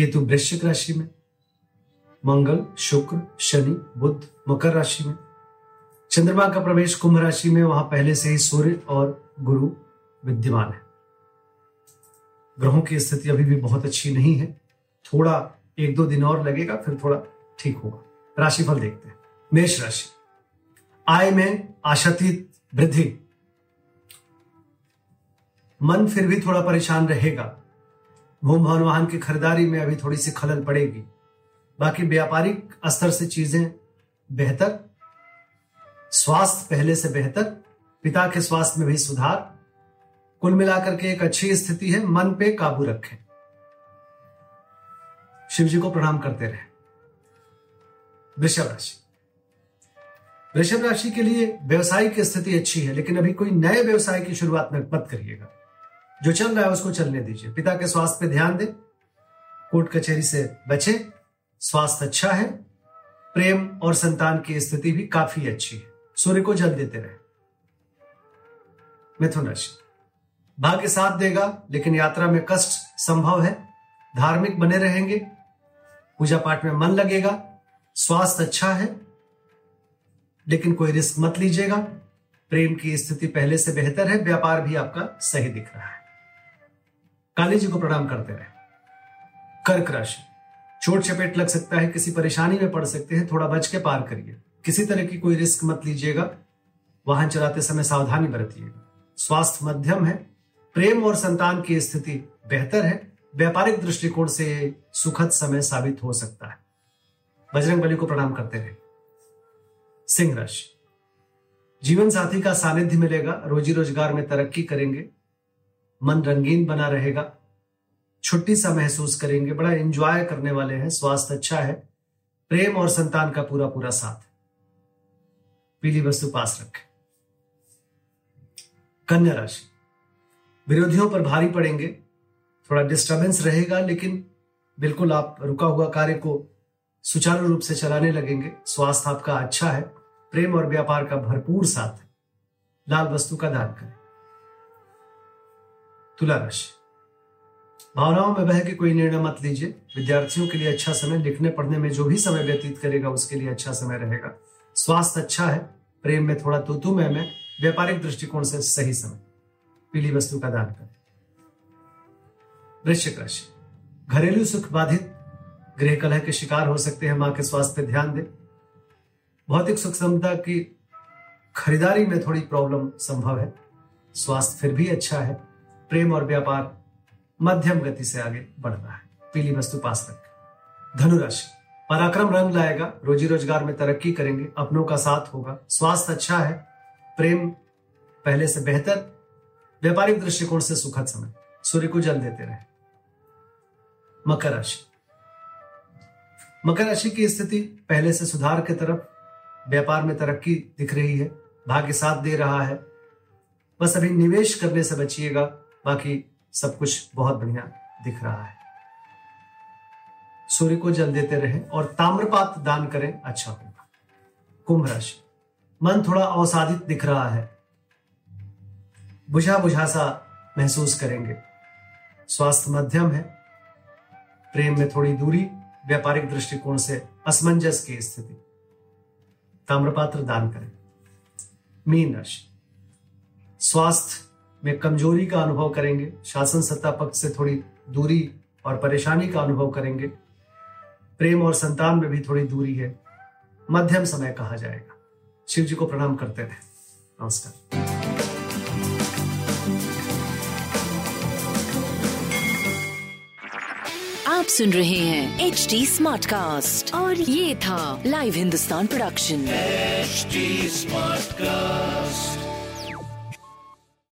केतु वृश्चिक राशि में, मंगल, शुक्र, शनि बुद्ध मकर राशि में। चंद्रमा का प्रवेश कुंभ राशि में, वहाँ पहले से ही सूर्य और गुरु विद्यमान है। ग्रहों की स्थिति अभी भी बहुत अच्छी नहीं है। थोड़ा एक दो दिन और लगेगा, फिर थोड़ा ठीक होगा। राशिफल देखते हैं। मेष राशि। आय में आशातीत वृद्धि। मन फिर भी थोड़ा परेशान रहेगा। भूम भवन वाहन की खरीदारी में अभी थोड़ी सी खलल पड़ेगी। बाकी व्यापारिक स्तर से चीज़ें बेहतर, स्वास्थ्य पहले से बेहतर, पिता के स्वास्थ्य में भी सुधार। कुल मिलाकर के एक अच्छी स्थिति है, मन पे काबू रखें। शिव जी को प्रणाम करते रहे। वृषभ राशि। वृषभ राशि के लिए व्यवसाय की स्थिति अच्छी है, लेकिन अभी कोई नए व्यवसाय की शुरुआत में मत करिएगा। जो चल रहा है उसको चलने दीजिए। पिता के स्वास्थ्य पे ध्यान दें। कोर्ट कचहरी से बचे। स्वास्थ्य अच्छा है। प्रेम और संतान की स्थिति भी काफ़ी अच्छी है। सूर्य को जल देते रहे। मिथुन राशि। भाग्य साथ देगा, लेकिन यात्रा में कष्ट संभव है। धार्मिक बने रहेंगे। पूजा पाठ में मन लगेगा। स्वास्थ्य अच्छा है। लेकिन कोई रिस्क मत लीजिएगा। प्रेम की स्थिति पहले से बेहतर है। व्यापार भी आपका सही दिख रहा है। काली जी को प्रणाम करते रहे। कर्क राशि। चोट चपेट लग सकता है, किसी परेशानी में पड़ सकते हैं, थोड़ा बच के पार करिए। किसी तरह की कोई रिस्क मत लीजिएगा। वाहन चलाते समय सावधानी बरतिएगा। स्वास्थ्य मध्यम है। प्रेम और संतान की स्थिति बेहतर है। व्यापारिक दृष्टिकोण से सुखद समय साबित हो सकता है। बजरंग बली को प्रणाम करते रहे। सिंह राशि। जीवन साथी का सानिध्य मिलेगा। रोजी रोज़गार में तरक्की करेंगे। मन रंगीन बना रहेगा। छुट्टी सा महसूस करेंगे। बड़ा एंजॉय करने वाले हैं। स्वास्थ्य अच्छा है। प्रेम और संतान का पूरा पूरा साथ। पीली वस्तु पास रखें। कन्या राशि। विरोधियों पर भारी पड़ेंगे। थोड़ा डिस्टरबेंस रहेगा, लेकिन बिल्कुल आप रुका हुआ कार्य को सुचारू रूप से चलाने लगेंगे। स्वास्थ्य आपका अच्छा है। प्रेम और व्यापार का भरपूर साथ है। लाल वस्तु का दान करें। तुला राशि भावनाओं में बह के कोई निर्णय मत लीजिए। विद्यार्थियों के लिए अच्छा समय, लिखने, पढ़ने में जो भी समय व्यतीत करेगा, उसके लिए अच्छा समय रहेगा। स्वास्थ्य अच्छा है, प्रेम में थोड़ा तूतु में में व्यापारिक दृष्टिकोण से सही समय। पीली वस्तु का दान करें। वृश्चिक राशि। घरेलू सुख बाधित, गृह कलह के शिकार हो सकते हैं, माँ के स्वास्थ्य पर ध्यान दें। भौतिक सुख समता की खरीदारी में थोड़ी प्रॉब्लम संभव है। स्वास्थ्य फिर भी अच्छा है प्रेम और व्यापार मध्यम गति से आगे बढ़ रहा है। पीली वस्तु पास रखें धनुराशि। पराक्रम रंग लाएगा। रोजी रोज़गार में तरक्की करेंगे। अपनों का साथ होगा। स्वास्थ्य अच्छा है। प्रेम पहले से बेहतर। व्यापारिक दृष्टिकोण से सुखद समय। सूर्य को जल देते रहे। मकर राशि। मकर राशि की स्थिति पहले से सुधार की तरफ़ व्यापार में तरक्की दिख रही है। भाग्य साथ दे रहा है। बस अभी निवेश करने से बचिएगा। बाकी सब कुछ बहुत बढ़िया दिख रहा है। सूर्य को जल देते रहे और ताम्रपात दान करें अच्छा होगा। कुंभ राशि। मन थोड़ा अवसादित दिख रहा है। बुझा बुझा सा महसूस करेंगे। स्वास्थ्य मध्यम है। प्रेम में थोड़ी दूरी, व्यापारिक दृष्टिकोण से असमंजस की स्थिति। ताम्रपात्र दान करें। मीन राशि। स्वास्थ्य में कमज़ोरी का अनुभव करेंगे शासन सत्ता पक्ष से थोड़ी दूरी और परेशानी का अनुभव करेंगे। प्रेम और संतान में भी थोड़ी दूरी है। मध्यम समय कहा जाएगा। शिव जी को प्रणाम करते रहे। नमस्कार। आप सुन रहे हैं एच डी स्मार्ट कास्ट और ये था Live Hindustan production smart Smartcast.